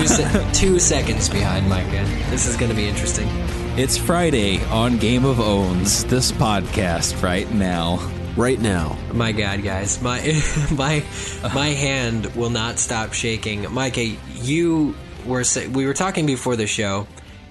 He's like two se- two seconds behind Micah. This is going to be interesting. It's Friday on Game of Owns, this podcast right now. right now. My God, guys, my my my hand will not stop shaking. Micah, you were sa- we were talking before the show,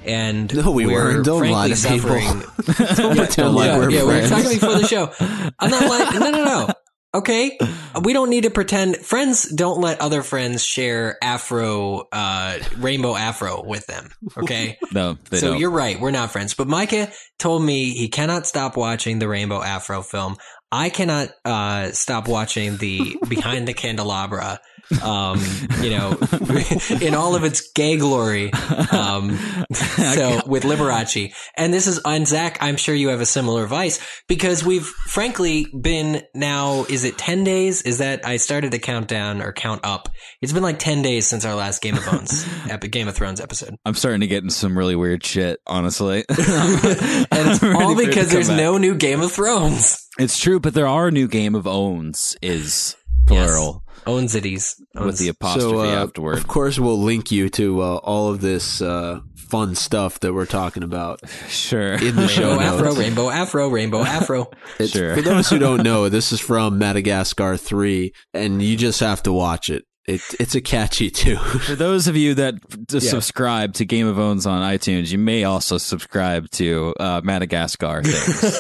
and No, we we're weren't. Don't frankly lie to people. suffering. Don't pretend like yeah, we're yeah, we were talking before the show. I'm not like no, no, no. Okay, we don't need to pretend. Friends don't let other friends share Afro, uh, rainbow Afro with them. Okay, No, they so don't. you're right. We're not friends. But Micah told me he cannot stop watching the Rainbow Afro film. I cannot uh, stop watching the Behind the Candelabra. Um, you know, in all of its gay glory. Um, so with Liberace, and this is and Zach. I'm sure you have a similar vice because we've frankly been now. Is it ten days? Is that I started to count down or count up? It's been like ten days since our last Game of Thrones, epi- Game of Thrones episode. I'm starting to get in some really weird shit, honestly. and it's all for it to because there's back. no new Game of Thrones. It's true, but there are new Game of Owns is plural Owns itties. with the apostrophe So, uh, afterward. of course, we'll link you to uh, all of this uh, fun stuff that we're talking about Sure. in the show Rainbow Afro, notes. Rainbow Afro, Rainbow Afro. It's- Sure. For those who don't know, this is from Madagascar 3, and you just have to watch it. It, it's a catchy tune. For those of you that d- subscribe to Game of Owns on iTunes, you may also subscribe to uh, Madagascar things.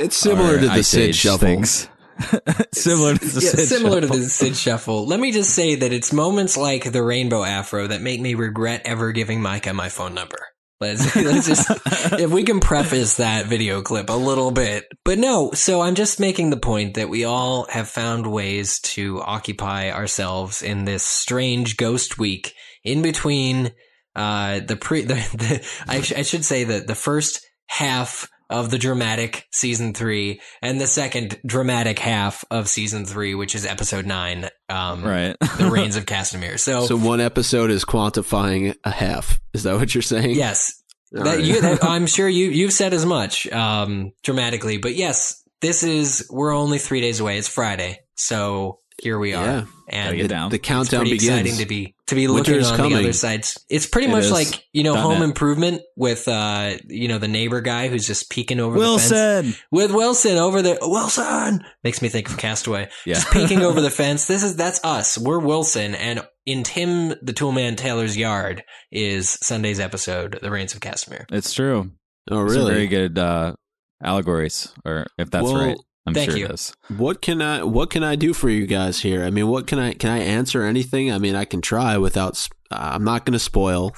It's similar to the Ice Sid Shuffle. things. similar to the Yeah, Sid similar Shuffle. to the Sid Shuffle. Let me just say that it's moments like the Rainbow Afro that make me regret ever giving Micah my phone number. Let's, let's just, if we can preface that video clip a little bit. But no, so I'm just making the point that we all have found ways to occupy ourselves in this strange ghost week in between, uh, the pre, the, the I, sh- I should say that the first half of the dramatic season three and the second dramatic half of season three, which is episode nine, um, Right. the Rains of Castamere. So, So one episode is quantifying a half. Is that what you're saying? yes, that right. you, that, I'm sure you, you've said as much, um, dramatically, but yes, this is, we're only three days away. It's Friday. So here we are. Yeah. And get down. The countdown pretty begins. exciting to be to be looking is on the other sides. It's pretty It much is. like you know Dot Home net. Improvement with uh you know the neighbor guy who's just peeking over the fence Wilson. with Wilson over there. Wilson makes me think of Castaway. Yeah. Just peeking over the fence. This is that's us. We're Wilson, and in Tim the Toolman Taylor's yard is Sunday's episode, The Rains of Castamere. It's true. Oh, Some really? very good uh, allegories, or if that's Well, right. I'm thank sure you. it is. What can I what can I do for you guys here? I mean, what can I can I answer anything? I mean, I can try without. I'm not going to spoil.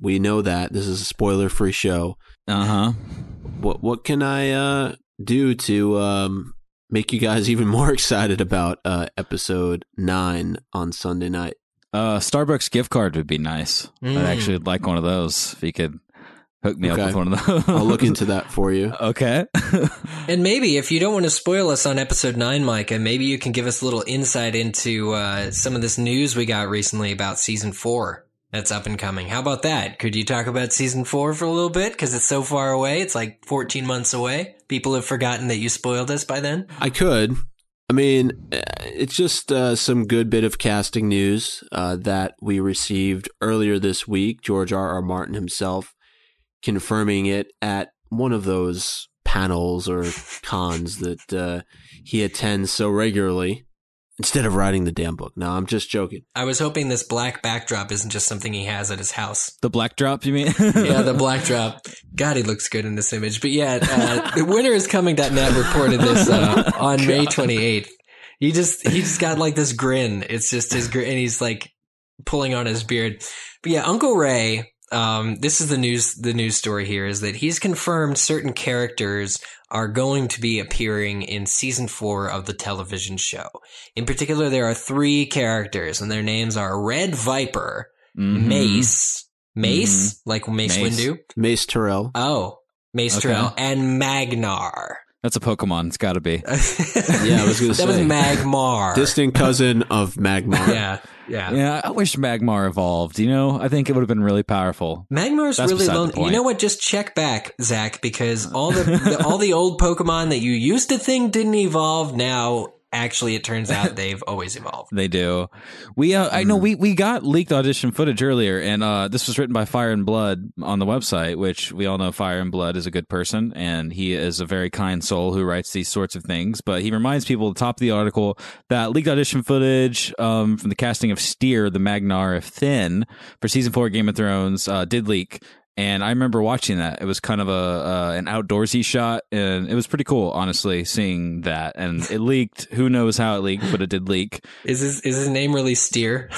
We know that this is a spoiler free show. Uh huh. What what can I uh, do to um, make you guys even more excited about uh, episode nine on Sunday night? Uh, Starbucks gift card would be nice. I'd Mm. actually like one of those. If you could hook me up with one of those, I'll look into that for you. Okay. And maybe if you don't want to spoil us on episode nine, Micah, maybe you can give us a little insight into uh, some of this news we got recently about season four that's up and coming. How about that? Could you talk about season four for a little bit? Because it's so far away. It's like 14 months away. People have forgotten that you spoiled us by then. I could. I mean, uh, it's just uh, some good bit of casting news uh, that we received earlier this week. George R. R. Martin himself confirming it at one of those panels or cons that uh, he attends so regularly instead of writing the damn book. No, I'm just joking. I was hoping this black backdrop isn't just something he has at his house. the black drop, you mean? yeah, the black drop. God, he looks good in this image. But yeah, uh, the winter is coming.net reported this uh, on May 28th. He just he just got like this grin. It's just his grin, and he's like pulling on his beard. But yeah, Uncle Ray. Um, this is the news. The news story here is that he's confirmed certain characters are going to be appearing in season four of the television show. In particular, there are three characters, and their names are Red Viper, Mhm. Mace, Mace, like Mace, Mace. Windu. Mace Tyrell. Oh, Mace Okay. Tyrell and Magnar. That's a Pokemon. It's got to be. Yeah, I was gonna say. that was. Magmar. Distant cousin of Magmar. yeah, yeah. Yeah, I wish Magmar evolved. You know, I think it would have been really powerful. Magmar's That's really beside lonely. You know what? Just check back, Zach, because all the, the all the old Pokemon that you used to think didn't evolve now actually it turns out they've always evolved. They do. We uh, I know Mm. we we got leaked audition footage earlier, and uh, this was written by Fire and Blood on the website, which we all know Fire and Blood is a good person, and he is a very kind soul who writes these sorts of things. But he reminds people at the top of the article that leaked audition footage um, from the casting of Styr, the Magnar of Thenn, for season four of Game of Thrones, uh, did leak. And I remember watching that. It was kind of a uh, an outdoorsy shot, and it was pretty cool, honestly, seeing that. And it leaked. Who knows how it leaked, but it did leak. Is his is his name really Steer?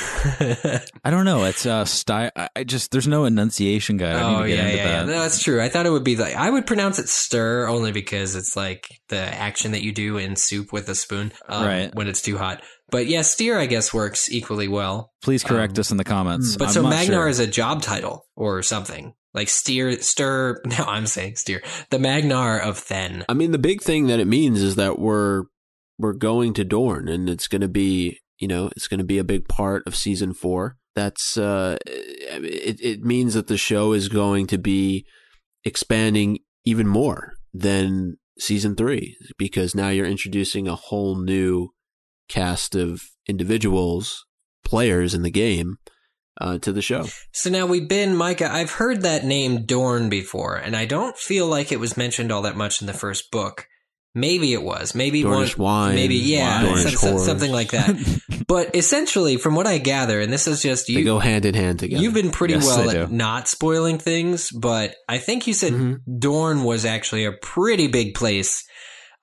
I don't know. It's uh style. I just there's no enunciation guide. I need oh to get yeah, into yeah, yeah. that. No, that's true. I thought it would be like I would pronounce it stir only because it's like the action that you do in soup with a spoon, um, Right. When it's too hot. But yeah, steer I guess works equally well. Please correct Um, us in the comments. But I'm so Magnar sure. is a job title or something like steer, stir. No, I'm saying steer. The Magnar of Thenn. I mean, the big thing that it means is that we're we're going to Dorne, and it's going to be you know it's going to be a big part of season four. That's uh, it. It means that the show is going to be expanding even more than season three because now you're introducing a whole new cast of individuals, players in the game. Uh, to the show. So now we've been, Micah, I've heard that name Dorne before, and I don't feel like it was mentioned all that much in the first book. Maybe it was. Maybe Dornish one, wine, maybe yeah, Dornish some- some- something like that. but essentially, from what I gather, and this is just They you, go hand in hand together. you've been pretty Yes, well they at do. not spoiling things. But I think you said Mhm. Dorne was actually a pretty big place.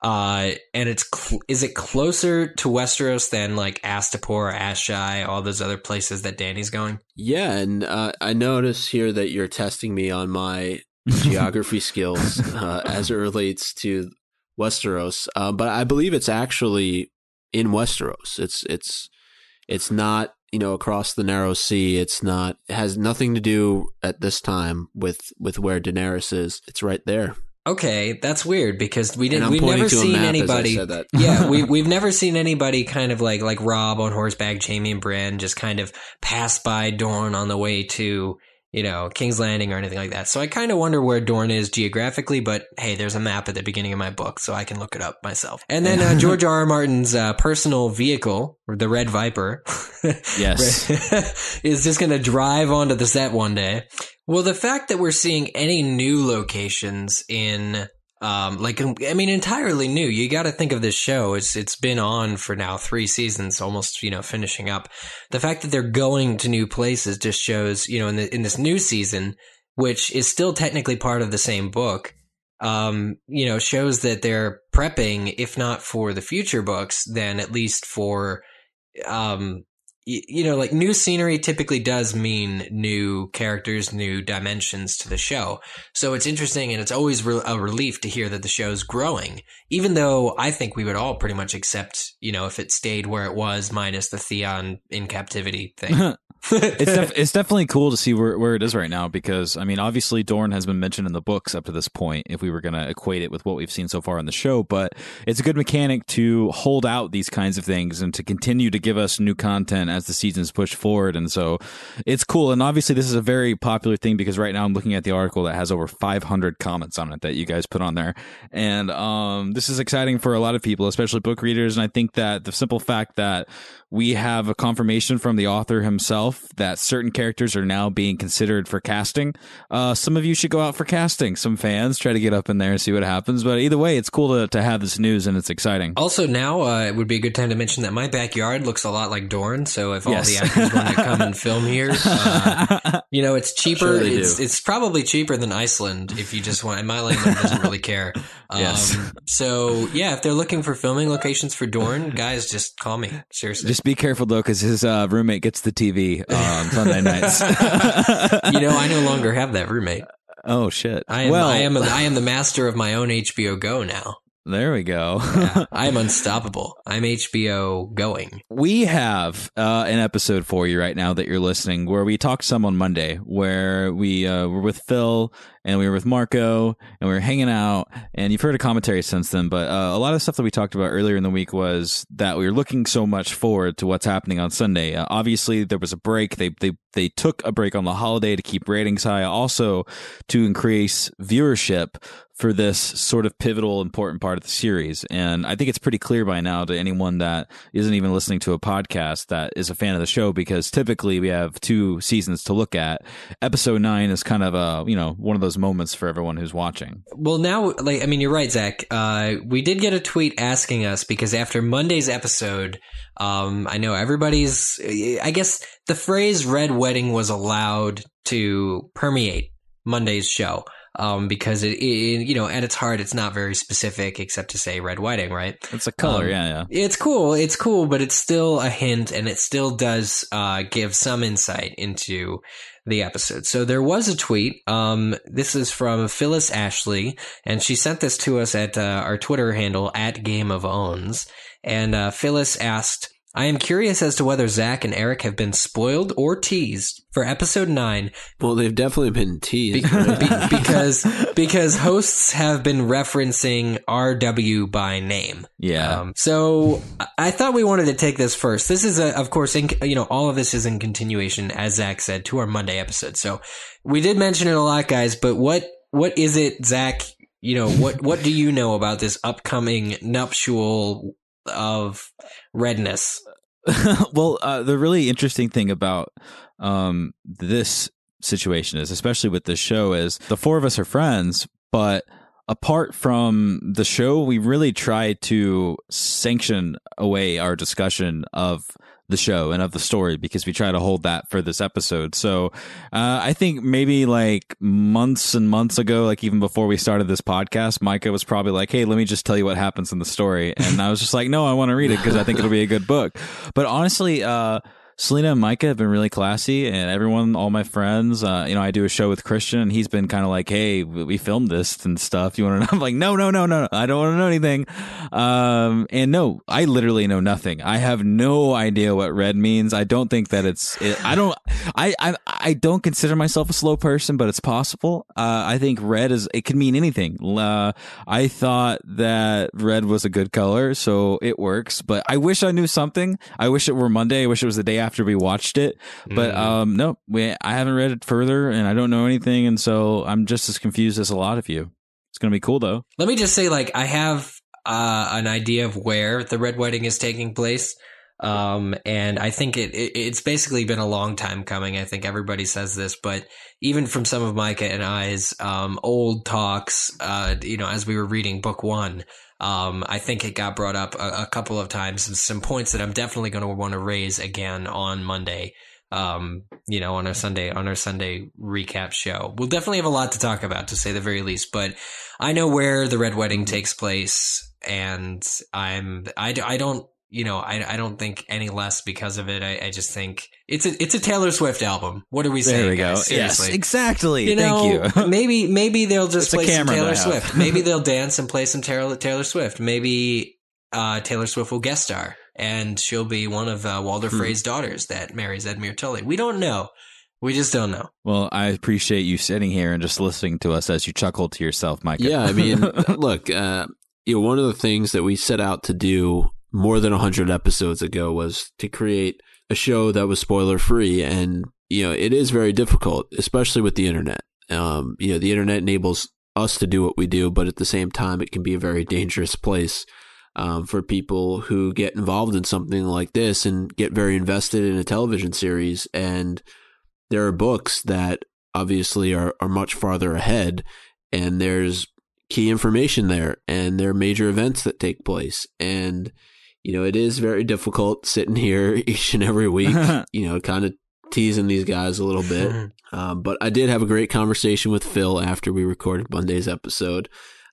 Uh, and it's cl- is it closer to Westeros than like Astapor, Asshai, all those other places that Dany's going? Yeah, and uh, I notice here that you're testing me on my geography skills uh, as it relates to Westeros, uh, but I believe it's actually in Westeros. It's it's it's not you know across the narrow sea. It's not it has nothing to do at this time with with where Daenerys is. It's right there. Okay, that's weird because we didn't. We've never seen map as I anybody. that. yeah, we we've never seen anybody kind of like like Robb on horseback, Jaime and Bran just kind of pass by Dorne on the way to you know King's Landing or anything like that. So I kind of wonder where Dorne is geographically. But hey, there's a map at the beginning of my book, so I can look it up myself. And then uh, George R. R. Martin's uh, personal vehicle, the Red Viper, Yes. is just going to drive onto the set one day. Well, the fact that we're seeing any new locations in um like I mean entirely new. You got to think of this show. It's it's been on for now 3 seasons, almost, you know, finishing up. The fact that they're going to new places just shows, you know, in the in this new season, which is still technically part of the same book, um, you know, shows that they're prepping if not for the future books, then at least for um you know, like new scenery typically does mean new characters, new dimensions to the show. So it's interesting and it's always re- a relief to hear that the show's growing, even though I think we would all pretty much accept, you know, if it stayed where it was minus the Theon in captivity thing. it's def- it's definitely cool to see where, where it is right now because I mean obviously Dorne has been mentioned in the books up to this point if we were going to equate it with what we've seen so far on the show but it's a good mechanic to hold out these kinds of things and to continue to give us new content as the seasons push forward and so it's cool and obviously this is a very popular thing because right now I'm looking at the article that has over 500 comments on it that you guys put on there and um this is exciting for a lot of people especially book readers and I think that the simple fact that we have a confirmation from the author himself that certain characters are now being considered for casting. Uh, some of you should go out for casting. Some fans try to get up in there and see what happens. But either way, it's cool to, to have this news and it's exciting. Also, now uh, it would be a good time to mention that my backyard looks a lot like Dorne. So if all the actors want to come and film here, uh, you know, it's cheaper. Sure it's it's probably cheaper than Iceland if you just want. And my landlord doesn't really care. Um, Yes. So yeah, if they're looking for filming locations for Dorne, guys, just call me. Seriously. Just be careful though, because his uh, roommate gets the TV on Sunday nights. you know, I no longer have that roommate. oh shit! I am. well, I am. I am the master of my own HBO Go now. There we go. Yeah, I am unstoppable. I'm HBO going. we have uh, an episode for you right now that you're listening where we talked some on Monday where we uh, were with Phil and we were with Marco, and we were hanging out. And you've heard a commentary since then, but uh, a lot of stuff that we talked about earlier in the week was that we were looking so much forward to what's happening on Sunday. Uh, obviously, there was a break. They they they took a break on the holiday to keep ratings high, also to increase viewership for this sort of pivotal, important part of the series. And I think it's pretty clear by now to anyone that isn't even listening to a podcast that is a fan of the show, because typically we have two seasons to look at. Episode nine is kind of a, you know, one of those moments for everyone who's watching. Well, now, like, I mean, you're right, Zach. Uh, we did get a tweet asking us because after Monday's episode, um, I know everybody's, I guess the phrase red wedding was allowed to permeate Monday's show um, because it, it, you know, at its heart, it's not very specific except to say red wedding, right? It's a color, Um, yeah, yeah. It's cool. It's cool, but it's still a hint and it still does, uh, give some insight into the episode. So there was a tweet. Um, this is from Phyllis Ashley and she sent this to us at, uh, our Twitter handle at Game of Owns. And, uh, Phyllis asked, I am curious as to whether Zach and Eric have been spoiled or teased for episode nine Well, they've definitely been teased. be- be- because because hosts have been referencing RW by name. Yeah. Um, so I- thought we wanted to take this first. This is a, of course, in, you know, all of this is in continuation, as Zach said, to our Monday episode. So we did mention it a lot, guys. But what what is it, Zach? You know, what what do you know about this upcoming nuptial of redness? well, uh, the really interesting thing about um, this situation is, especially with this show, is the four of us are friends, but apart from the show, we really try to sanction away our discussion of the show and of the story because we try to hold that for this episode. So uh, I think maybe like months and months ago, like even before we started this podcast, Micah was probably like, "Hey, let me just tell you what happens in the story," and I was just like, "No, I want to read it because I think it'll be a good book." But honestly, uh, Selena and Micah have been really classy, and everyone, all my friends, uh, you know, I do a show with Christian, and he's been kind of like, "Hey, we filmed this and stuff. You want to know?" I'm like, "No, no, no, no, I don't want to know anything." Um, and no, I literally know nothing. I have no idea what red means. I don't think that it's. It, I don't. I, I I don't consider myself a slow person, but it's possible. Uh, I think red is. It can mean anything. Uh, I thought that red was a good color, so it works. But I wish I knew something. I wish it were Monday. I wish it was the day after we watched it. But Mm. um, no, we, I haven't read it further, and I don't know anything, and so I'm just as confused as a lot of you. It's gonna be cool though. Let me just say, like, I have uh, an idea of where the red wedding is taking place. Um, and I think it, it it's basically been a long time coming. I think everybody says this, but even from some of Micah and I's um, old talks, uh, you know, as we were reading book one, um, I think it got brought up a, a couple of times and some points that I'm definitely going to want to raise again on Monday. Um, you know, on our Sunday on our Sunday recap show, we'll definitely have a lot to talk about, to say the very least. But I know where the red wedding takes place, and I'm I, I don't you know I, I don't think any less because of it. I, I just think it's a it's a Taylor Swift album. What are we saying? There we go. Seriously. Yes, exactly. You know, Thank you. maybe maybe they'll just It's play some Taylor that I have. Swift. Maybe they'll dance and play some Taylor Taylor Swift. Maybe uh, Taylor Swift will guest star, and she'll be one of uh, Walder Hmm. Frey's daughters that marries Edmure Tully. We don't know. We just don't know. Well, I appreciate you sitting here and just listening to us as you chuckle to yourself, Micah. Yeah, I mean, look, uh, you know, one of the things that we set out to do more than 100 episodes ago was to create a show that was spoiler free. And, you know, it is very difficult, especially with the internet. Um, you know, the internet enables us to do what we do, but at the same time, it can be a very dangerous place um, for people who get involved in something like this and get very invested in a television series. And there are books that obviously are, are much farther ahead, and there's key information there, and there are major events that take place. And, you know, it is very difficult sitting here each and every week, you know, kind of teasing these guys a little bit. Um, but I did have a great conversation with Phil after we recorded Monday's episode.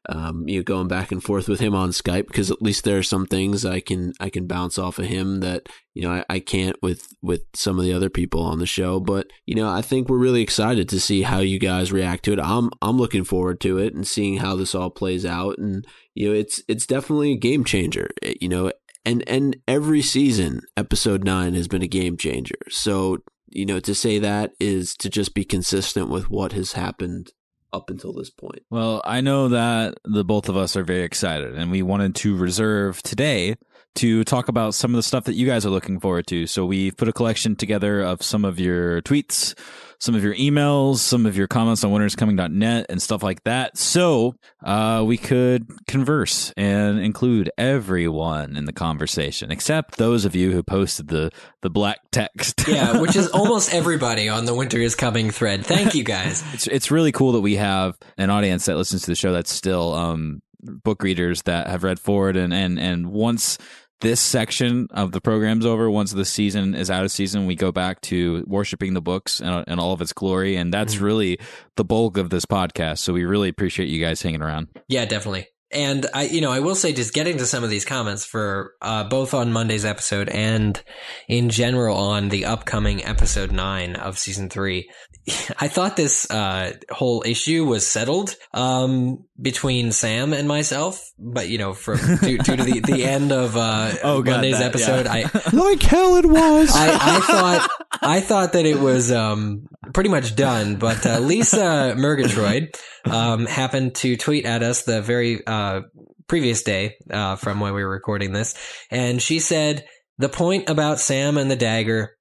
Um, you know, going back and forth with him on Skype because at least there are some things I can I can bounce off of him that you know I, I can't with with some of the other people on the show. But you know, I think we're really excited to see how you guys react to it. I'm I'm looking forward to it and seeing how this all plays out. And you know, it's it's definitely a game changer. It- you know, and and every season, episode nine has been a game changer. So you know, to say that is to just be consistent with what has happened up until this point. Well, I know that the both of us are very excited, and we wanted to reserve today to talk about some of the stuff that you guys are looking forward to. So we've put a collection together of some of your tweets, some of your emails, some of your comments on winteriscoming.net and stuff like that. So uh, we could converse and include everyone in the conversation, except those of you who posted the, the black text. yeah, which is almost everybody on the Winter is Coming thread. Thank you guys. it's, it's really cool that we have an audience that listens to the show that's still um, book readers that have read forward and, and, and once this section of the program's over. Once the season is out of season, we go back to worshiping the books and, and all of its glory. And that's mm-hmm. really the bulk of this podcast. So we really appreciate you guys hanging around. Yeah, definitely. And I, you know, I will say, just getting to some of these comments for uh, both on Monday's episode and in general on the upcoming episode nine of season three. I thought this uh, whole issue was settled um, between Sam and myself, but you know, for due, due to the, the end of uh, oh, Monday's that, episode, yeah. I like hell it was. I, I, thought I thought that it was um, pretty much done, but uh, Lisa Murgatroyd um, happened to tweet at us the very uh, previous day uh, from when we were recording this, and she said the point about Sam and the dagger.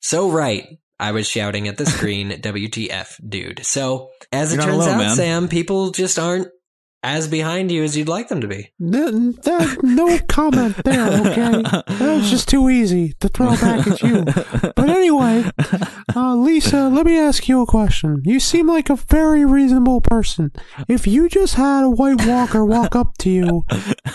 So right. I was shouting at the screen, WTF, dude. So, as You're it turns alone, out, man. Sam, people just aren't as behind you as you'd like them to be. No, no comment there, okay? That was just too easy to throw back at you. But anyway, uh, Lisa, let me ask you a question. You seem like a very reasonable person. If you just had a White Walker walk up to you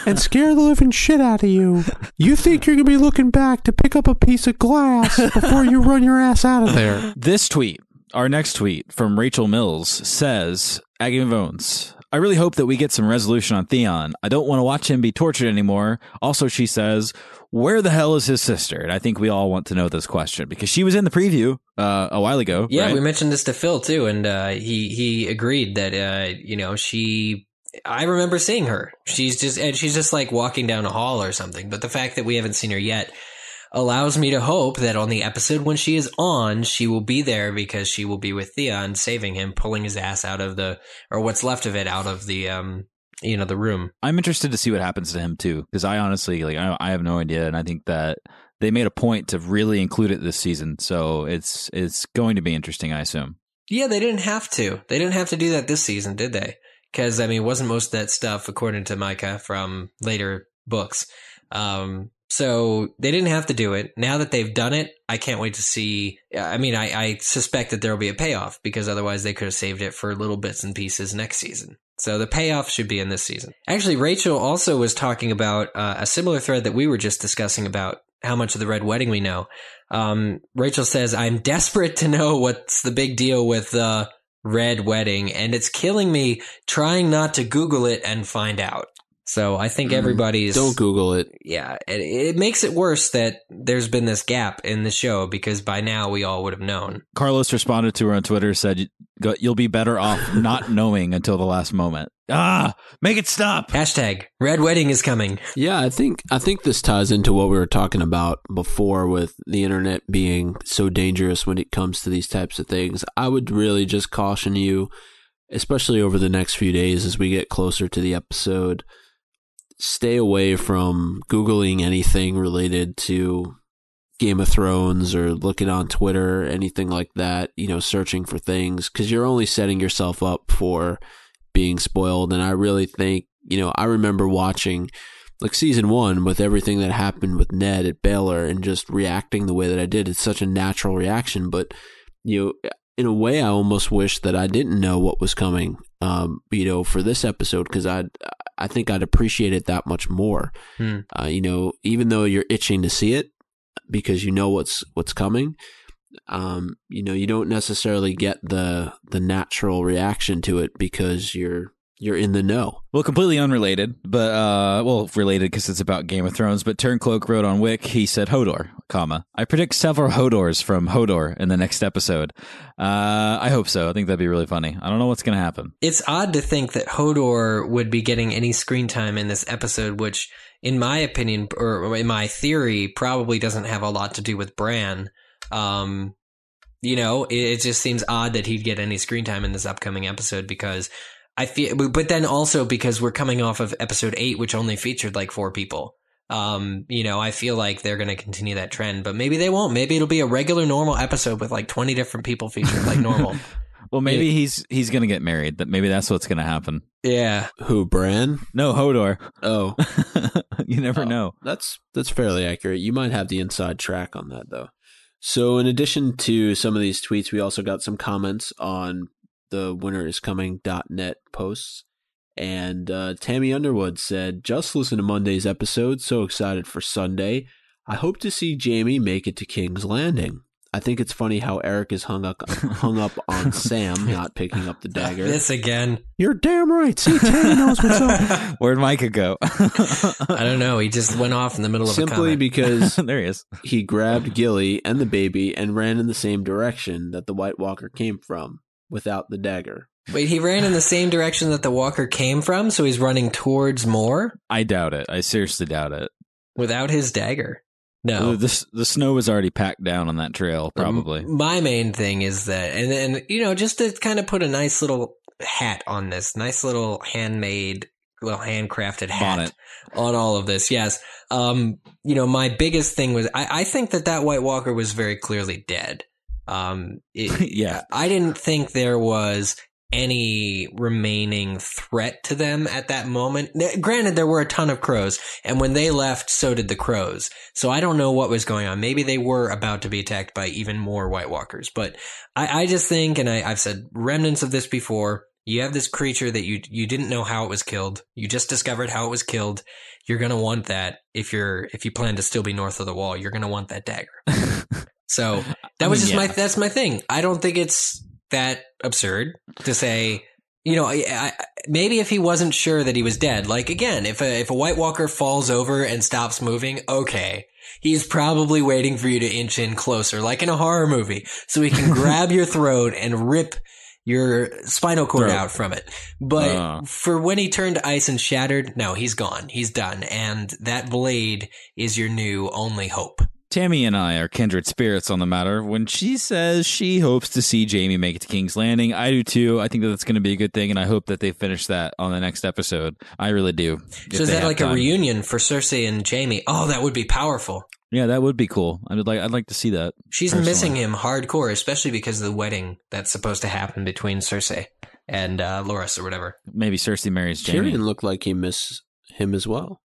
and scare the living shit out of you, you think you're going to be looking back to pick up a piece of glass before you run your ass out of there? This tweet, our next tweet from Rachel Mills says, Aggie Bones, I really hope that we get some resolution on Theon. I don't want to watch him be tortured anymore. Also, she says, where the hell is his sister? And I think we all want to know this question because she was in the preview uh, a while ago. Yeah, right? we mentioned this to Phil too, and uh, he he agreed that uh, you know she. I remember seeing her. She's just and she's just like walking down a hall or something. But the fact that we haven't seen her yet allows me to hope that on the episode when she is on, she will be there because she will be with Theon, saving him, pulling his ass out of the, or what's left of it out of the, um, you know, the room. I'm interested to see what happens to him too, because I honestly, like, I, I have no idea, and I think that they made a point to really include it this season, so it's it's going to be interesting, I assume. Yeah, they didn't have to. They didn't have to do that this season, did they? Because I mean, wasn't most of that stuff, according to Micah from later books, um, so they didn't have to do it. Now that they've done it, I can't wait to see. I mean, I, I suspect that there will be a payoff because otherwise they could have saved it for little bits and pieces next season. So the payoff should be in this season. Actually, Rachel also was talking about uh, a similar thread that we were just discussing about how much of the Red Wedding we know. Um, Rachel says, I'm desperate to know what's the big deal with the Red Wedding, and it's killing me trying not to Google it and find out. So I think mm-hmm. everybody's don't Google it. Yeah, it, it, makes it worse that there's been this gap in the show because by now we all would have known. Carlos responded to her on Twitter said, "You'll be better off not knowing until the last moment." Ah, make it stop. Hashtag Red Wedding is coming. Yeah, I think I think this ties into what we were talking about before with the internet being so dangerous when it comes to these types of things. I would really just caution you, especially over the next few days as we get closer to the episode stay away from Googling anything related to Game of Thrones or looking on Twitter, anything like that, you know, searching for things because you're only setting yourself up for being spoiled. And I really think, you know, I remember watching like season one with everything that happened with Ned at Baelor and just reacting the way that I did. It's such a natural reaction, but you know, in a way, I almost wish that I didn't know what was coming, um, you know, for this episode because I, I think I'd appreciate it that much more. Hmm. Uh, you know, even though you're itching to see it because you know what's what's coming, um, you know, you don't necessarily get the the natural reaction to it because you're you're in the know. Well, completely unrelated, but uh, well, related because it's about Game of Thrones. But Turncloak wrote on Wick, he said Hodor, comma. I predict several Hodors from Hodor in the next episode. Uh, I hope so. I think that'd be really funny. I don't know what's going to happen. It's odd to think that Hodor would be getting any screen time in this episode, which, in my opinion, or in my theory, probably doesn't have a lot to do with Bran. Um, you know, it, it just seems odd that he'd get any screen time in this upcoming episode because I feel, but then also because we're coming off of episode eight, which only featured like four people. Um, you know, I feel like they're going to continue that trend, but maybe they won't. Maybe it'll be a regular, normal episode with like 20 different people featured like normal. Well, maybe he's he's gonna get married. That maybe that's what's gonna happen. yeah. Who, Bran? No, Hodor. Oh, you never Oh, know. That's that's fairly accurate. You might have the inside track on that though. So in addition to some of these tweets, we also got some comments on the winteriscoming.net posts. And uh, Tammy Underwood said, "Just listen to Monday's episode. So excited for Sunday. I hope to see Jaime make it to King's Landing. I think it's funny how Eric is hung up hung up on Sam not picking up the dagger. This again. You're damn right. See, Tammy knows what's up. Where'd Micah go? I don't know. He just went off in the middle of Simply comment. because there he is. he grabbed Gilly and the baby and ran in the same direction that the White Walker came from without the dagger. Wait, he ran in the same direction that the walker came from, so he's running towards more I doubt it. I seriously doubt it. without his dagger. No. The, the, the snow was already packed down on that trail, probably. M- My main thing is that, and then, you know, just to kind of put a nice little hat on this, nice little handmade, little handcrafted hat Bonnet. on all of this. Yes. Um, you know, my biggest thing was, I, I think that that White Walker was very clearly dead. Um, it, yeah. I didn't think there was any remaining threat to them at that moment. Granted, there were a ton of crows, and when they left, so did the crows. So I don't know what was going on. Maybe they were about to be attacked by even more White Walkers. But I, I just think, and I, I've said remnants of this before. You have this creature that you you didn't know how it was killed. You just discovered how it was killed. You're gonna want that if you're if you plan to still be north of the wall. You're gonna want that dagger. So that I was mean, just my that's my thing. I don't think it's that absurd to say, you know, I, I, maybe if he wasn't sure that he was dead, like again, if a if a White Walker falls over and stops moving, okay. He's probably waiting for you to inch in closer, like in a horror movie, so he can grab your throat and rip your spinal cord Throat. out from it. But Uh. for when he turned ice and shattered, no, he's gone. He's done. And that blade is your new only hope. Tammy and I are kindred spirits on the matter. When she says she hopes to see Jaime make it to King's Landing, I do too. I think that that's going to be a good thing, and I hope that they finish that on the next episode. I really do. So is that have like a reunion for Cersei and Jaime? Oh, that would be powerful. Yeah, that would be cool. I'd like. I'd like to see that. She's Personally. missing him hardcore, especially because of the wedding that's supposed to happen between Cersei and uh, Loras or whatever. Maybe Cersei marries Jaime. Tyrion looked like he missed him as well.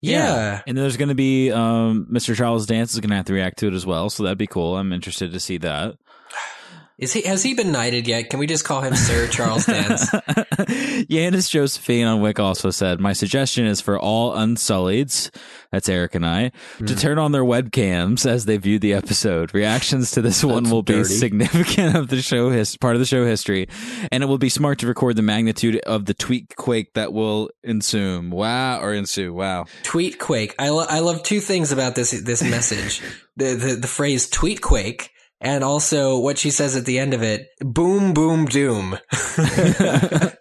Yeah. And there's going to be um, Mr. Charles Dance is going to have to react to it as well, so that'd be cool. I'm interested to see that. Is he has he been knighted yet? Can we just call him Sir Charles Dance? Yanis Josephine on Wick also said, My suggestion is for all unsullieds, that's Eric and I, to Hmm. turn on their webcams as they view the episode. Reactions to this one That's will be significant of the show his part of the show history, and it will be smart to record the magnitude of the tweet quake that will ensue. Wow, or ensue. Wow. tweet quake. I lo- I love two things about this this message. the, the the phrase tweet quake and also what she says at the end of it. Boom boom doom.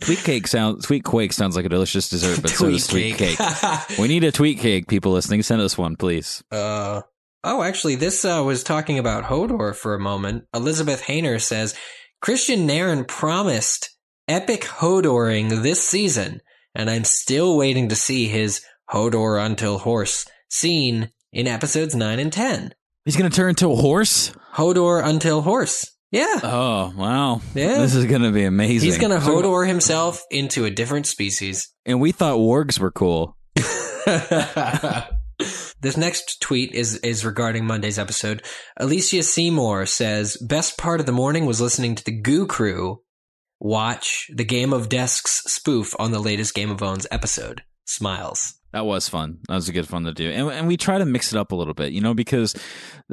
Tweet cake sounds tweet quake sounds like a delicious dessert, but so does tweet cake. we need a tweet cake, people listening. Send us one, please. Uh, oh, actually, this uh, was talking about Hodor for a moment. Elizabeth Hayner says Kristian Nairn promised epic Hodoring this season, and I'm still waiting to see his Hodor until horse scene in episodes 9 and 10. He's gonna turn into a horse. Hodor until horse. Yeah. Oh wow! Yeah. this is gonna be amazing. He's going to Hodor himself into a different species. and we thought wargs were cool. this next tweet is is regarding Monday's episode. Alicia Seymour says, "Best part of the morning was listening to the Goo Crew watch the Game of Desks spoof on the latest Game of Owns episode." Smiles. That was fun. That was a good fun to do, and and we try to mix it up a little bit, you know, because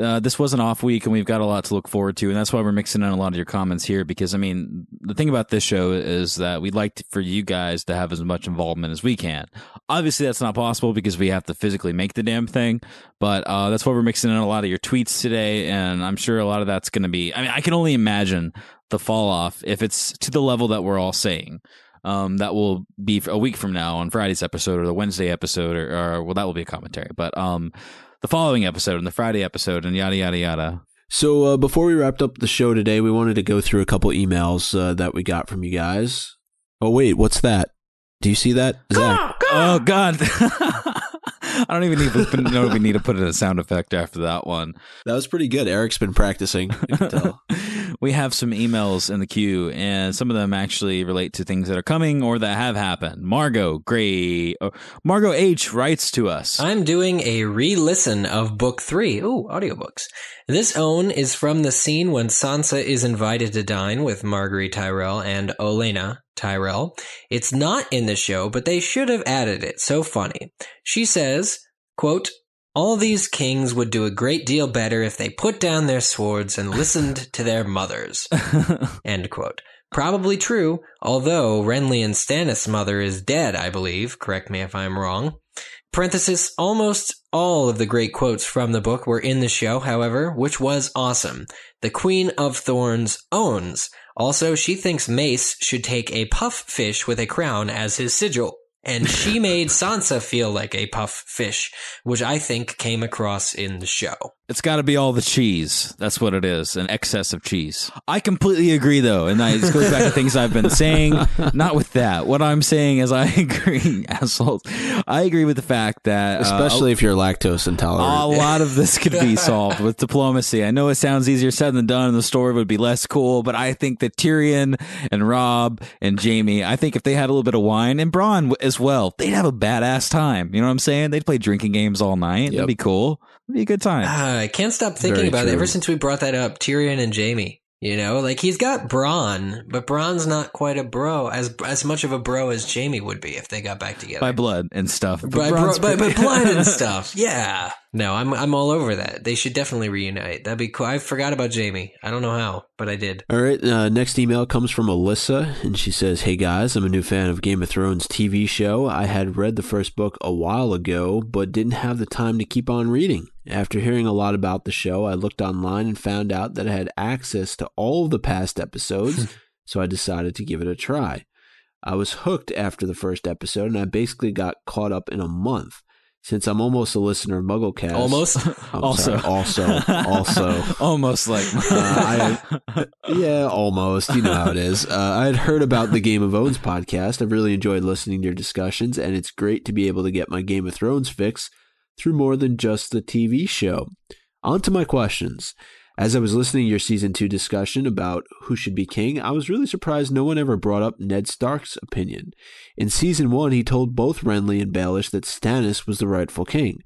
uh, this was an off week, and we've got a lot to look forward to, and that's why we're mixing in a lot of your comments here. Because I mean, the thing about this show is that we'd like to, for you guys to have as much involvement as we can. Obviously, that's not possible because we have to physically make the damn thing, but uh, that's why we're mixing in a lot of your tweets today, and I'm sure a lot of that's going to be. I mean, I can only imagine the fall off if it's to the level that we're all saying. Um, that will be a week from now on Friday's episode or the Wednesday episode, or, or well, that will be a commentary. But um, the following episode and the Friday episode and yada yada yada. So uh, before we wrapped up the show today, we wanted to go through a couple emails uh, that we got from you guys. Oh wait, what's that? Do you see that, Zach? Oh God. I don't even need to know we need to put in a sound effect after that one. That was pretty good. Eric's been practicing. I can tell. we have some emails in the queue, and some of them actually relate to things that are coming or that have happened. Margot Gray, uh, Margot H writes to us. I'm doing a re-listen of book three. Ooh, audiobooks. This own is from the scene when Sansa is invited to dine with Margaery Tyrell and Olenna Tyrell. It's not in the show, but they should have added it. So funny. She says, quote, all these kings would do a great deal better if they put down their swords and listened to their mothers. End quote. Probably true, although Renly and Stannis' mother is dead, I believe. Correct me if I'm wrong. Parenthesis, almost all of the great quotes from the book were in the show, however, which was awesome. The Queen of Thorns owns. Also, she thinks Mace should take a puff fish with a crown as his sigil. And she made Sansa feel like a puff fish, which I think came across in the show. It's got to be all the cheese. That's what it is, an excess of cheese. I completely agree, though, and I, this goes back to things I've been saying. Not with that. What I'm saying is, I agree, assholes. I agree with the fact that, uh, especially if you're lactose intolerant, a lot of this could be solved with diplomacy. I know it sounds easier said than done, and the story would be less cool, but I think that Tyrion and Robb and Jaime, I think if they had a little bit of wine and Bronn as well, they'd have a badass time. You know what I'm saying? They'd play drinking games all night. Yep. That'd be cool. It'd be a good time. Uh, I can't stop thinking Very about true. it ever since we brought that up. Tyrion and Jaime. You know, like he's got Bronn, but Bronn's not quite a bro as as much of a bro as Jaime would be if they got back together by blood and stuff. By, bro, by, by blood and stuff. Yeah. No, I'm I'm all over that. They should definitely reunite. That'd be cool. I forgot about Jaime. I don't know how, but I did. All right. Uh, next email comes from Alyssa, and she says, "Hey guys, I'm a new fan of Game of Thrones TV show. I had read the first book a while ago, but didn't have the time to keep on reading. After hearing a lot about the show, I looked online and found out that I had access to all of the past episodes, so I decided to give it a try. I was hooked after the first episode, and I basically got caught up in a month. Since I'm almost a listener of MuggleCast, almost, also, sorry, also, also, almost like, uh, I, yeah, almost. You know how it is. Uh, I had heard about the Game of Thrones podcast. I've really enjoyed listening to your discussions, and it's great to be able to get my Game of Thrones fix through more than just the TV show. On to my questions. As I was listening to your season two discussion about who should be king, I was really surprised no one ever brought up Ned Stark's opinion. In season one, he told both Renly and Baelish that Stannis was the rightful king.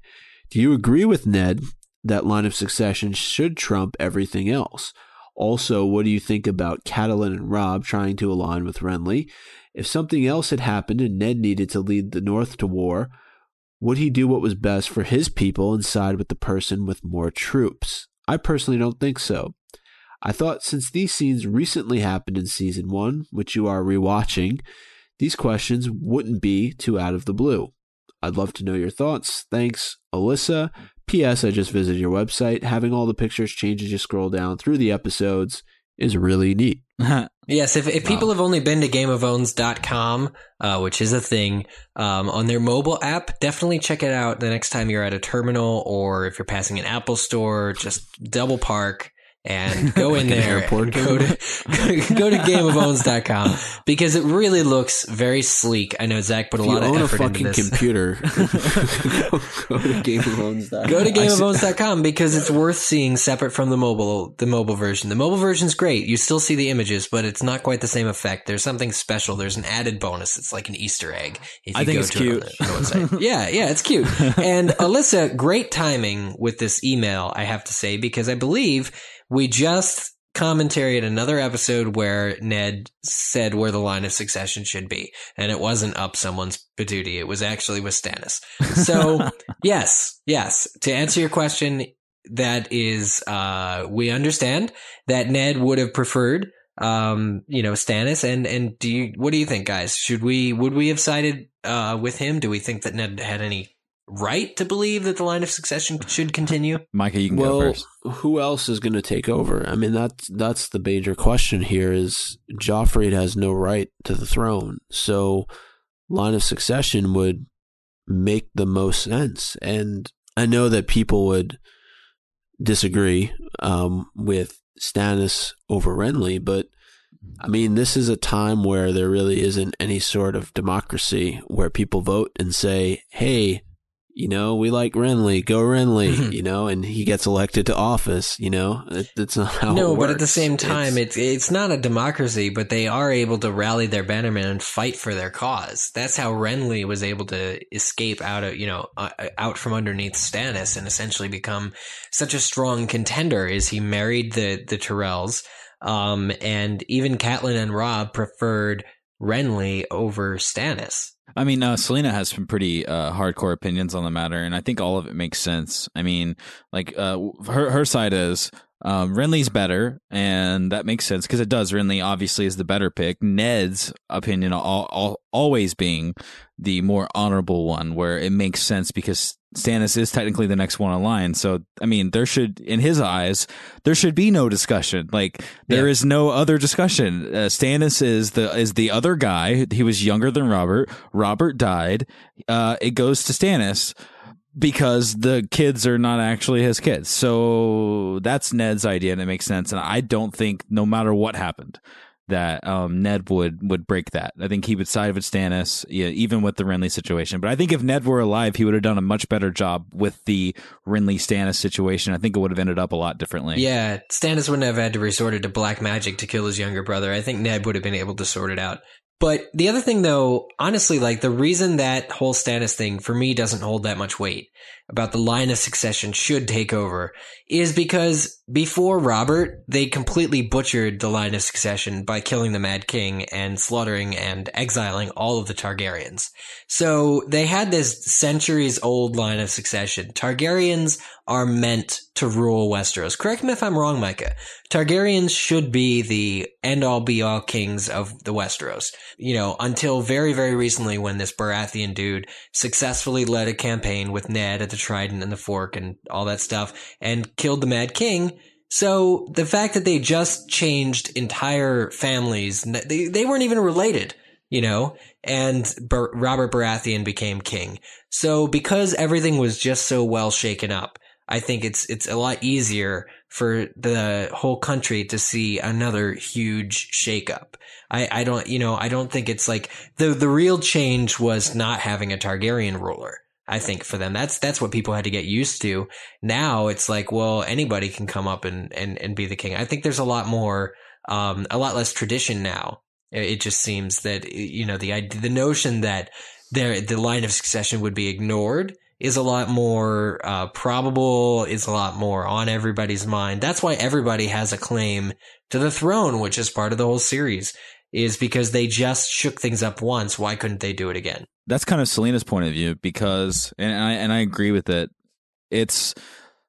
Do you agree with Ned that line of succession should trump everything else? Also, what do you think about Catelyn and Robb trying to align with Renly? If something else had happened and Ned needed to lead the North to war, would he do what was best for his people and side with the person with more troops? I personally don't think so. I thought since these scenes recently happened in season one, which you are rewatching, these questions wouldn't be too out of the blue. I'd love to know your thoughts. Thanks, Alyssa. P.S. I just visited your website. Having all the pictures change as you scroll down through the episodes is really neat. yes, if, if people wow. have only been to gameofthrones.com, uh, which is a thing, um, on their mobile app, definitely check it out the next time you're at a terminal or if you're passing an Apple store, just double park and go in like there go to go to gameofthrones.com because it really looks very sleek. I know Zach put a if lot of effort a into this. computer. go, go to gameofthrones.com. Go to because it's worth seeing separate from the mobile the mobile version. The mobile version's great. You still see the images, but it's not quite the same effect. There's something special. There's an added bonus. It's like an Easter egg. If you I think go it's to cute. It yeah, yeah, it's cute. And Alyssa, great timing with this email, I have to say, because I believe we just commentary at another episode where Ned said where the line of succession should be, and it wasn't up someone's patootie. It was actually with Stannis. So yes, yes. To answer your question, that is, uh, we understand that Ned would have preferred, um, you know, Stannis. And and do you, what do you think, guys? Should we, would we have sided uh, with him? Do we think that Ned had any right to believe that the line of succession should continue? Micah, you can well, go first. Who else is going to take over? I mean, that's that's the major question here. Is Joffrey has no right to the throne, so line of succession would make the most sense. And I know that people would disagree um, with Stannis over Renly, but I mean, this is a time where there really isn't any sort of democracy where people vote and say, hey, you know, we like Renly, go Renly, you know, and he gets elected to office, you know, it, that's not how no, but at the same time, It's- it's it's not a democracy, but they are able to rally their bannermen and fight for their cause. That's how Renly was able to escape out of you know uh, out from underneath Stannis and essentially become such a strong contender. Is he married the the Tyrells, um, and even Catelyn and Robb preferred Renly over Stannis. I mean, uh, Selena has some pretty uh, hardcore opinions on the matter, and I think all of it makes sense. I mean, like uh, her her side is um, Renly's better, and that makes sense because it does. Renly obviously is the better pick. Ned's opinion all, all, always being the more honorable one, where it makes sense because Stannis is technically the next one in line. So, I mean, there should, in his eyes, there should be no discussion. Like there Yeah. is no other discussion. Uh, Stannis is the is the other guy. He was younger than Robert. Robert died. Uh, it goes to Stannis because the kids are not actually his kids. So that's Ned's idea, and it makes sense. And I don't think, no matter what happened, that um, Ned would would break that. I think he would side with Stannis, yeah, even with the Renly situation. But I think if Ned were alive, he would have done a much better job with the Renly Stannis situation. I think it would have ended up a lot differently. Yeah, Stannis wouldn't have had to resort to black magic to kill his younger brother. I think Ned would have been able to sort it out. But the other thing, though, honestly, like the reason that whole Stannis thing for me doesn't hold that much weight about the line of succession should take over is because before Robert, they completely butchered the line of succession by killing the Mad King and slaughtering and exiling all of the Targaryens. So they had this centuries old line of succession. Targaryens are meant to rule Westeros. Correct me if I'm wrong, Micah. Targaryens should be the end all be all kings of the Westeros. You know, until very, very recently when this Baratheon dude successfully led a campaign with Ned at the Trident and the Fork and all that stuff and killed the Mad King. So the fact that they just changed entire families, they, they weren't even related, you know, and Robert Baratheon became king. So because everything was just so well shaken up, I think it's it's a lot easier for the whole country to see another huge shakeup. I, I don't you know I don't think it's like the the real change was not having a Targaryen ruler. I think for them that's that's what people had to get used to. Now it's like well anybody can come up and and, and be the king. I think there's a lot more um a lot less tradition now. It just seems that you know the the notion that there the line of succession would be ignored is a lot more uh, probable, is a lot more on everybody's mind. That's why everybody has a claim to the throne, which is part of the whole series, is because they just shook things up once. Why couldn't they do it again? That's kind of Selena's point of view because, and I and I agree with it. It's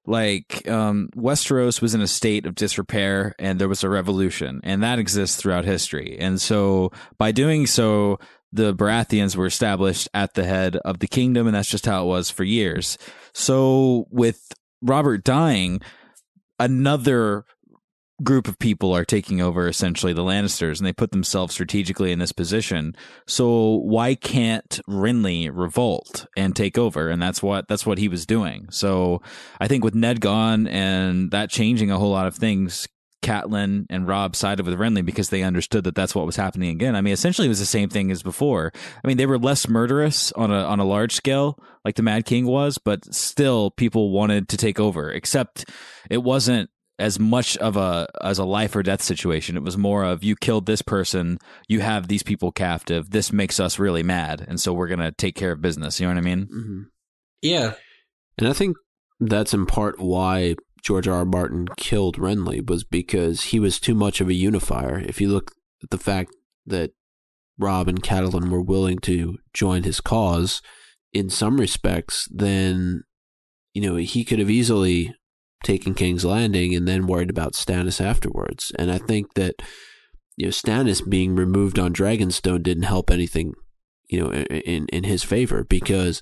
like um, Westeros was in a state of disrepair, and there was a revolution, and that exists throughout history. And so, by doing so, the Baratheons were established at the head of the kingdom, and that's just how it was for years. So, with Robert dying, another group of people are taking over essentially the Lannisters and they put themselves strategically in this position. So why can't Renly revolt and take over? And that's what that's what he was doing. So I think with Ned gone and that changing a whole lot of things, Catelyn and Robb sided with Renly because they understood that that's what was happening again. I mean, essentially it was the same thing as before. I mean, they were less murderous on a on a large scale like the Mad King was, but still people wanted to take over. Except it wasn't as much of a as a life or death situation. It was more of you killed this person, you have these people captive. This makes us really mad, and so we're gonna take care of business. You know what I mean? Mhm. Yeah, And I think that's in part why George R. R. Martin killed Renly was because he was too much of a unifier. If you look at the fact that Robb and Catelyn were willing to join his cause in some respects, then you know he could have easily taken King's Landing and then worried about Stannis afterwards. And I think that you know Stannis being removed on Dragonstone didn't help anything, you know, in in his favor because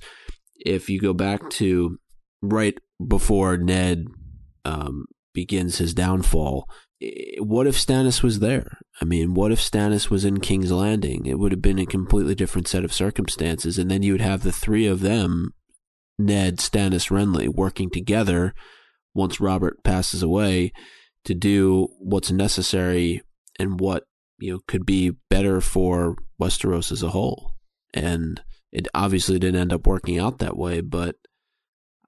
if you go back to right before Ned um, begins his downfall, what if Stannis was there? I mean, what if Stannis was in King's Landing? It would have been a completely different set of circumstances, and then you would have the three of them, Ned, Stannis, Renly, working together once Robert passes away to do what's necessary and what you know could be better for Westeros as a whole. And it obviously didn't end up working out that way, but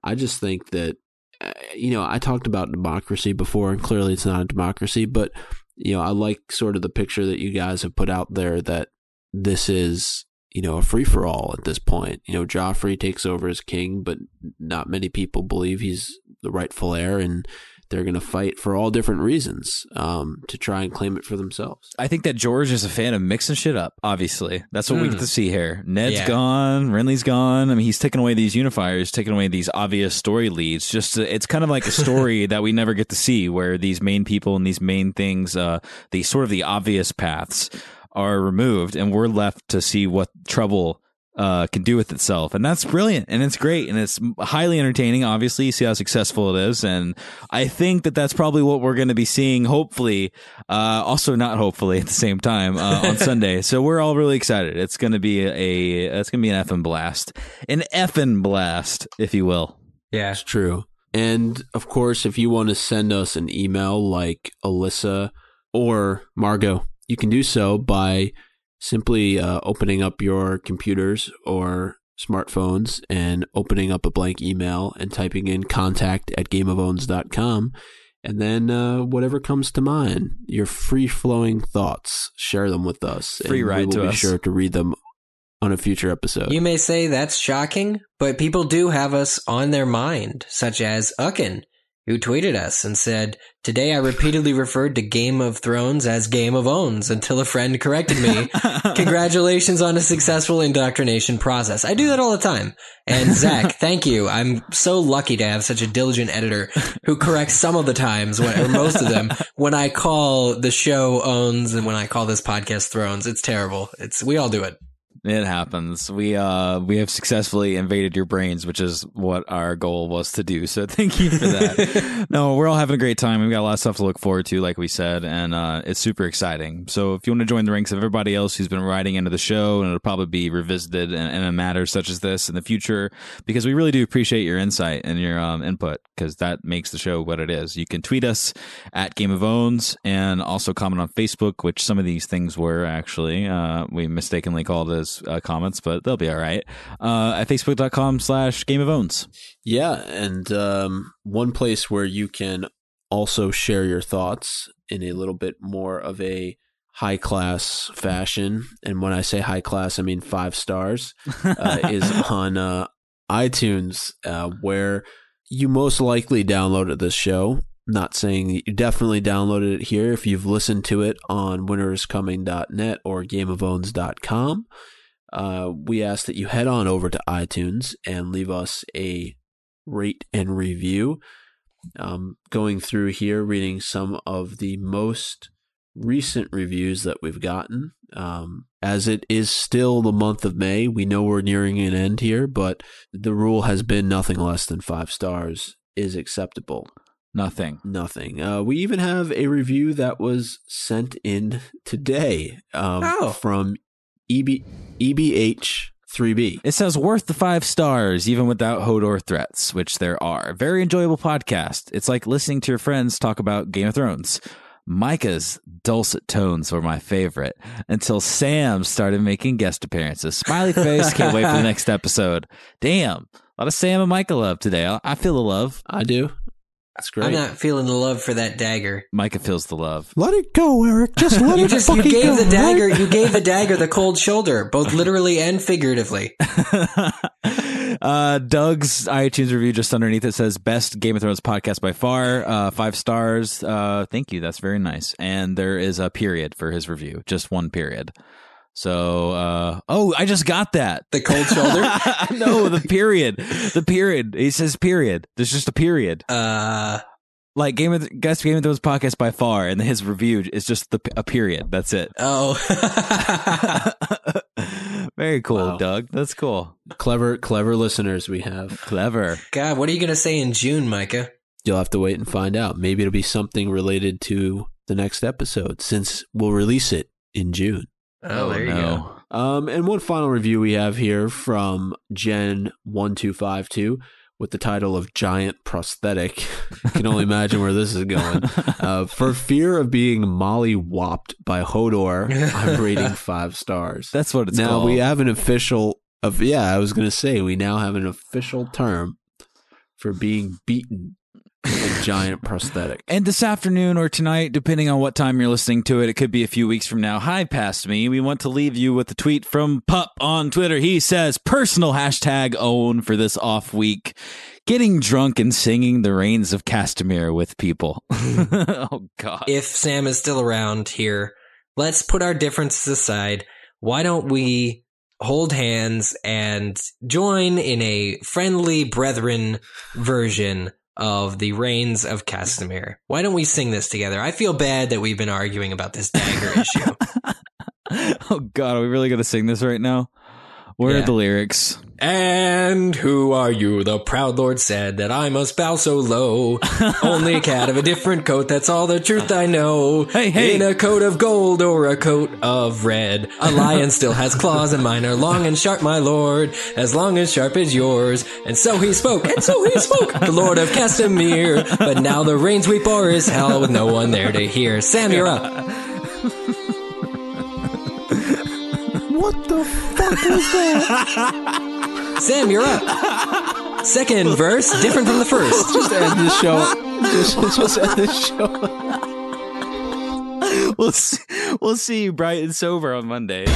I just think that uh, you know, I talked about democracy before and clearly it's not a democracy, but you know, I like sort of the picture that you guys have put out there that this is you know, a free for all at this point. You know, Joffrey takes over as king, but not many people believe he's the rightful heir, and they're going to fight for all different reasons um, to try and claim it for themselves. I think that George is a fan of mixing shit up. Obviously, that's what we Mm. get to see here. Ned's Yeah. gone, Renly's gone. I mean, he's taking away these unifiers, taking away these obvious story leads. Just to, it's kind of like a story that we never get to see, where these main people and these main things, uh, the sort of the obvious paths, are removed, and we're left to see what trouble. Uh, can do with itself, and that's brilliant, and it's great, and it's highly entertaining. Obviously, you see how successful it is, and I think that that's probably what we're going to be seeing. Hopefully, uh, also not hopefully at the same time uh, on Sunday. So we're all really excited. It's going to be a it's going to be an effing blast, an effing blast, if you will. Yeah. That's true. And of course, if you want to send us an email like Alyssa or Margot, you can do so by simply uh, opening up your computers or smartphones and opening up a blank email and typing in contact at gameofowns.com. And then uh, whatever comes to mind, your free flowing thoughts, share them with us. Free and ride we will to be us. sure to read them on a future episode. You may say that's shocking, but people do have us on their mind, such as Ucken, who tweeted us and said, Today I repeatedly referred to Game of Thrones as Game of Owns until a friend corrected me. Congratulations on a successful indoctrination process. I do that all the time. And Zach, thank you. I'm so lucky to have such a diligent editor who corrects some of the times, when, or most of them, when I call the show owns and when I call this podcast thrones. It's terrible. It's we all do it. It happens. We uh we have successfully invaded your brains, which is what our goal was to do. So thank you for that. no, we're all having a great time. We've got a lot of stuff to look forward to, like we said, and uh it's super exciting. So if you want to join the ranks of everybody else who's been riding into the show, and it'll probably be revisited in, in a matter such as this in the future, because we really do appreciate your insight and your um input, because that makes the show what it is. You can tweet us at Game of Owns and also comment on Facebook, which some of these things were actually uh we mistakenly called as uh, comments, but they'll be all right. Uh, at facebook.com slash game of owns. Yeah, and um, one place where you can also share your thoughts in a little bit more of a high class fashion, and when I say high class, I mean five stars, uh, is on uh, iTunes, uh, where you most likely downloaded this show. Not saying you definitely downloaded it here. If you've listened to it on winteriscoming.net or gameofowns.com, uh, we ask that you head on over to iTunes and leave us a rate and review. Um, going through here, reading some of the most recent reviews that we've gotten. Um, as it is still the month of May, we know we're nearing an end here, but the rule has been nothing less than five stars is acceptable. Nothing. Nothing. Uh, we even have a review that was sent in today um, Oh. from E EB, EBH3B. It says worth the five stars, even without Hodor threats, which there are. Very enjoyable podcast. It's like listening to your friends talk about Game of Thrones. Micah's dulcet tones were my favorite until Sam started making guest appearances. Smiley face, can't wait for the next episode. Damn, a lot of Sam and Micah love today. I, I feel the love. I do. That's great. I'm not feeling the love for that dagger. Micah feels the love. Let it go, Eric. Just let You it just you gave go. the right? dagger you gave the dagger the cold shoulder, both literally and figuratively. uh, Doug's iTunes review just underneath it says best Game of Thrones podcast by far. Uh, five stars. Uh, thank you. That's very nice. And there is a period for his review, just one period. So, uh, oh, I just got that. The cold shoulder. no, the period. The period. He says period. There's just a period. Uh Like Game of best Game of Thrones podcast by far, and his review is just the a period. That's it. oh. Very cool, Wow. Doug. That's cool. clever, clever listeners we have. Clever. God, what are you gonna say in June, Micah? You'll have to wait and find out. Maybe it'll be something related to the next episode since we'll release it in June. Oh, there you go. Um, and one final review we have here from Jen1252, with the title of Giant Prosthetic. I can only imagine where this is going. Uh, for fear of being molly-whopped by Hodor, I'm rating five stars. That's what it's now called. we have an official of yeah, I was gonna say we now have an official term for being beaten with a giant prosthetic. And this afternoon or tonight, depending on what time you're listening to it, it could be a few weeks from now. Hi, past me. We want to leave you with a tweet from Pup on Twitter. He says, personal hashtag own for this off week. Getting drunk and singing the Rains of Castamere with people. oh, God. if Sam is still around here, let's put our differences aside. Why don't we hold hands and join in a friendly brethren version of the Rains of Castamere? Why don't we sing this together? I feel bad that we've been arguing about this dagger issue. oh, God. Are we really going to sing this right now? Where Yeah. are the lyrics? And who are you? The proud lord said that I must bow so low. Only a cat of a different coat, that's all the truth I know. Hey, hey. In a coat of gold or a coat of red. A lion still has claws and mine are long and sharp, my lord. As long as sharp as yours. And so he spoke, and so he spoke, the lord of Castamere. But now the rains we bore is hell with no one there to hear. Sam, you're up. The fuck was that? Sam, you're up. Second verse, different from the first. Just end the show. Just, just end the show. We'll see, we'll see you bright and sober on Monday.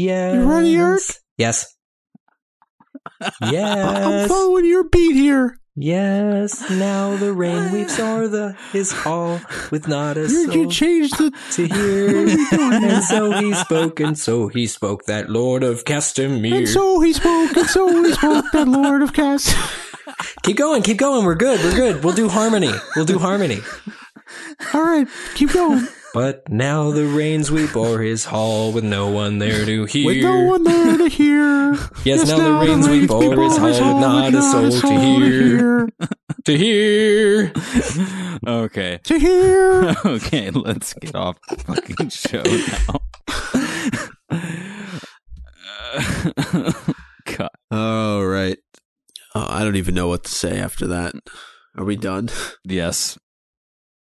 Yes. You ready, Eric? Yes. yes. I'm following your beat here. Yes. Now the rain weeps o'er the his hall with not a soul you changed the. to hear. and so he spoke, and so he spoke, that Lord of Castamere. And so he spoke, and so he spoke, that Lord of Cast. keep going, keep going. We're good. We're good. We'll do harmony. We'll do harmony. All right, keep going. But now the rains weep o'er his hall with no one there to hear. With no one there to hear. Yes, now the rains weep o'er his hall with not a soul to hear. To hear. Okay. To hear. Okay, let's get off the fucking show now. God. All right. Oh, I don't even know what to say after that. Are we done? Yes.